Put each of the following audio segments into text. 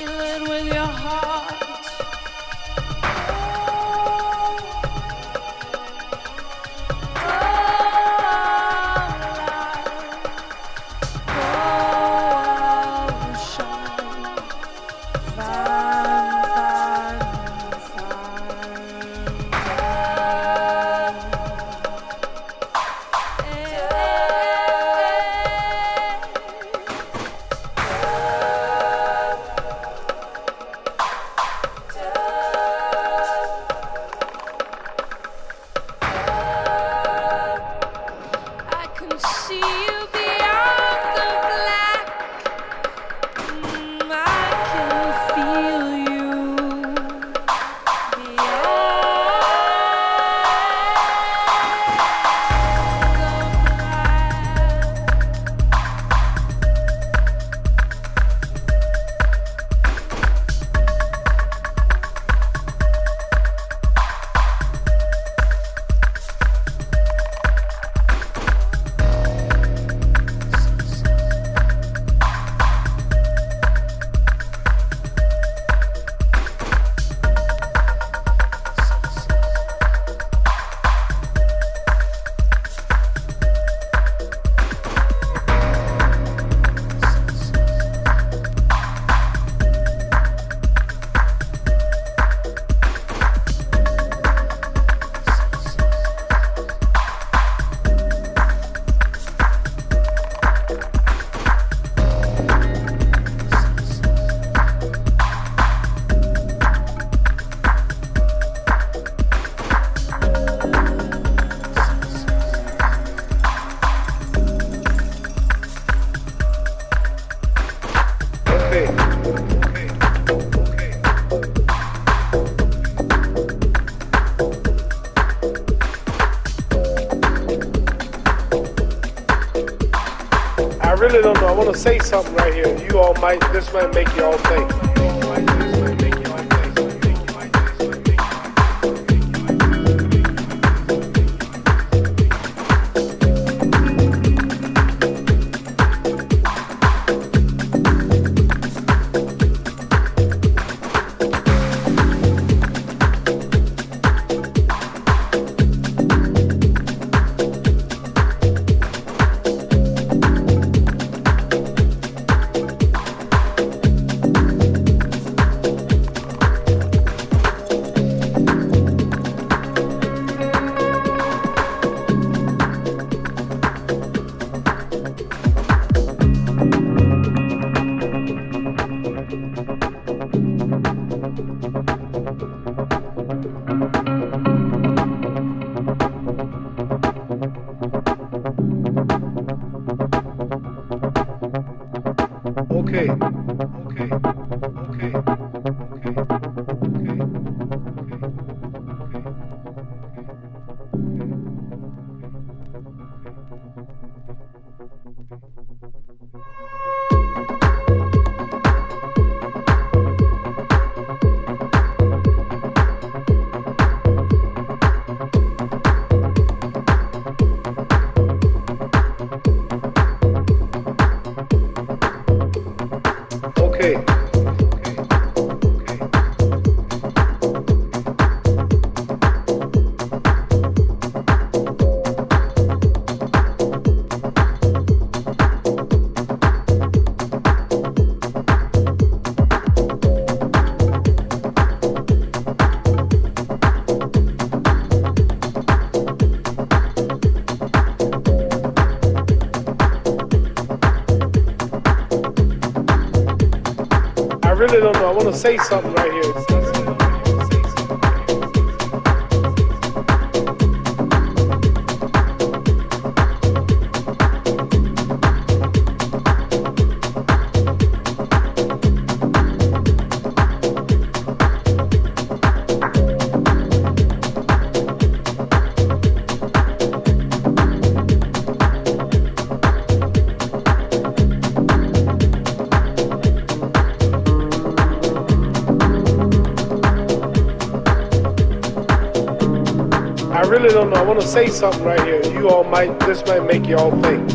feel it with your heart. Really don't know. I want to say something right here. You all might, this might make you all think. Say something right here. Want to say something right here. You all might, this might make you all think.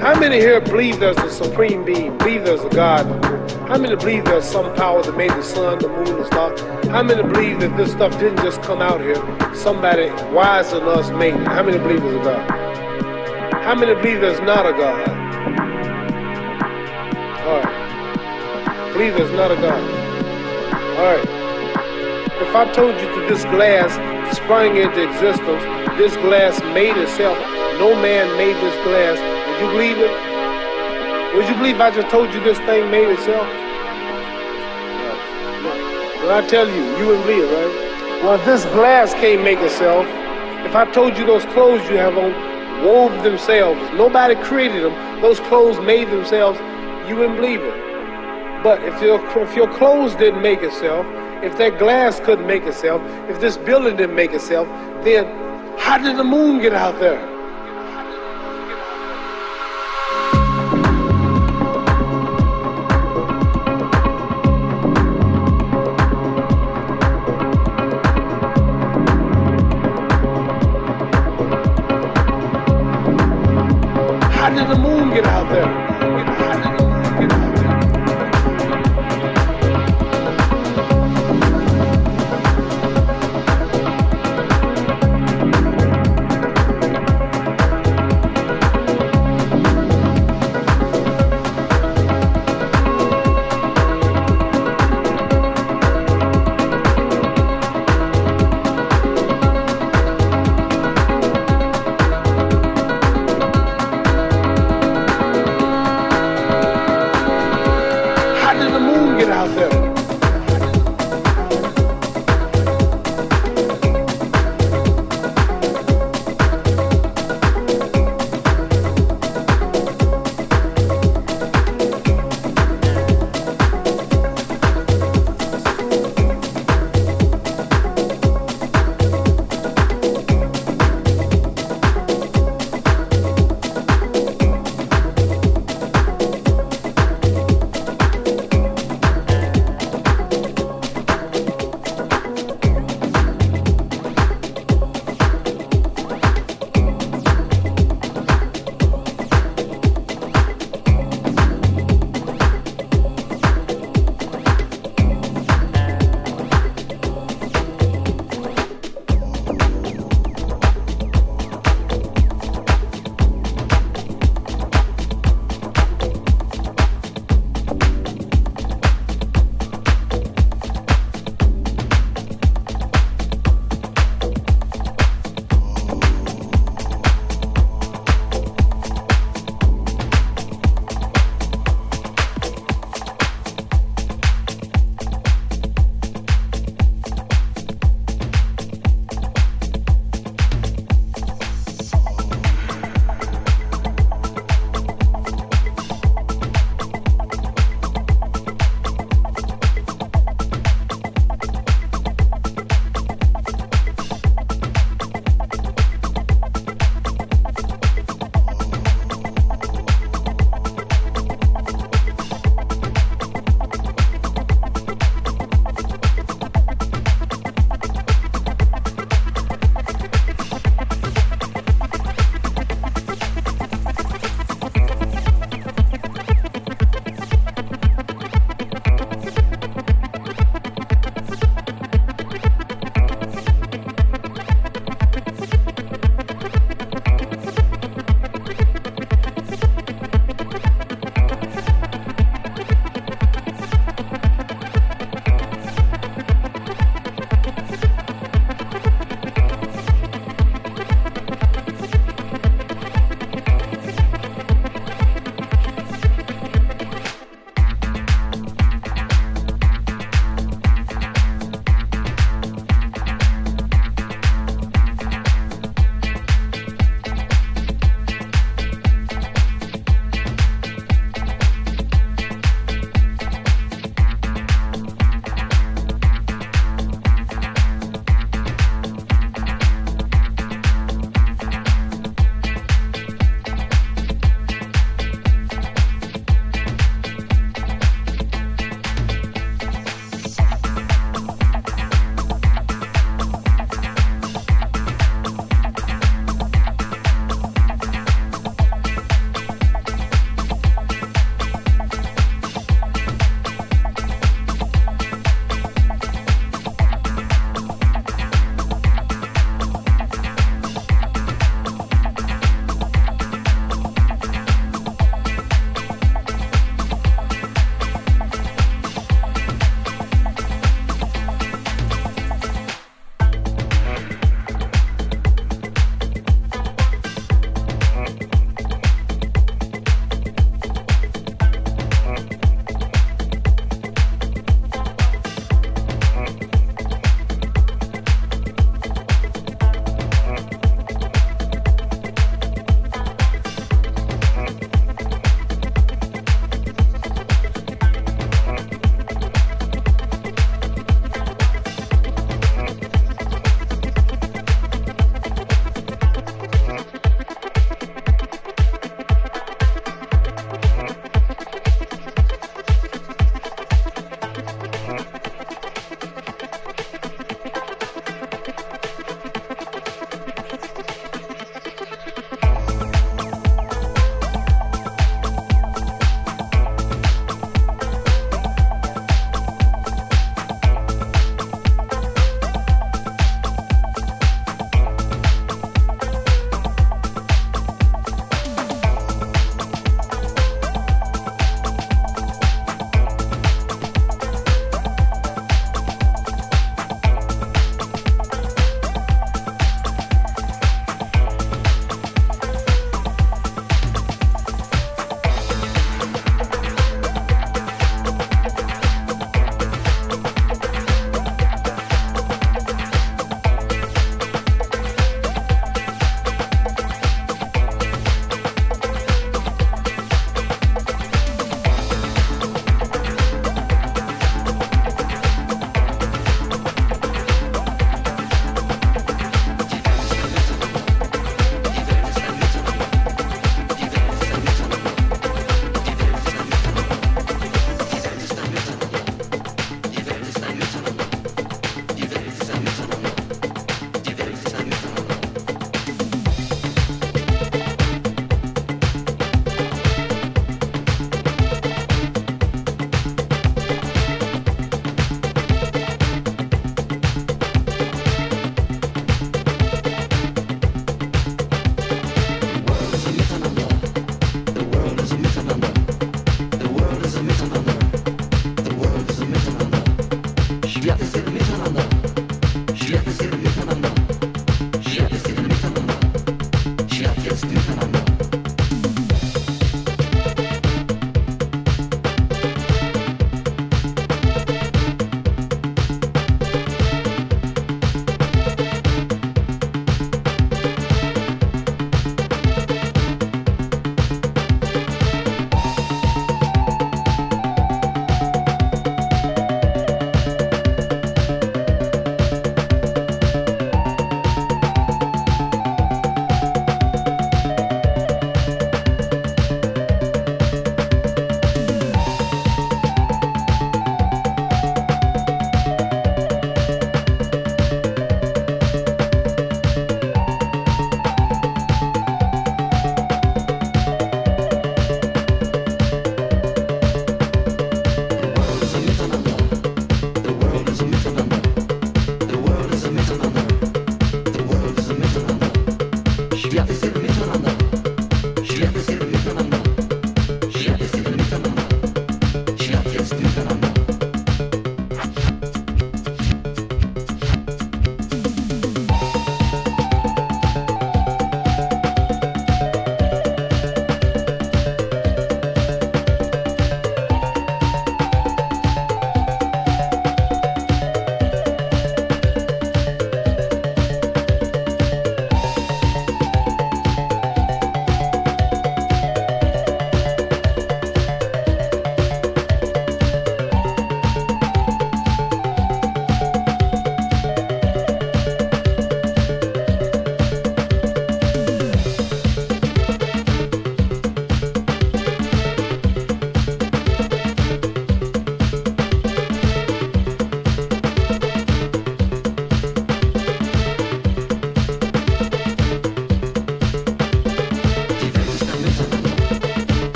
How many here believe there's a supreme being, believe there's a God? How many believe there's some power that made the sun, the moon, the stars? How many believe that this stuff didn't just come out here? Somebody wiser than us made it. How many believe there's a God? How many believe there's not a God? All right. Believe there's not a God. All right. If I told you that this glass sprang into existence this glass made itself. No man made this glass. Would you believe it? Would you believe I just told you this thing made itself? Well, I tell you, you wouldn't believe right? Well, this glass can't make itself. If I told you those clothes you have on wove themselves, nobody created them, those clothes made themselves, you wouldn't believe it. But if your, if your clothes didn't make itself, if that glass couldn't make itself, if this building didn't make itself, then how did the moon get out there? How did the moon get out there?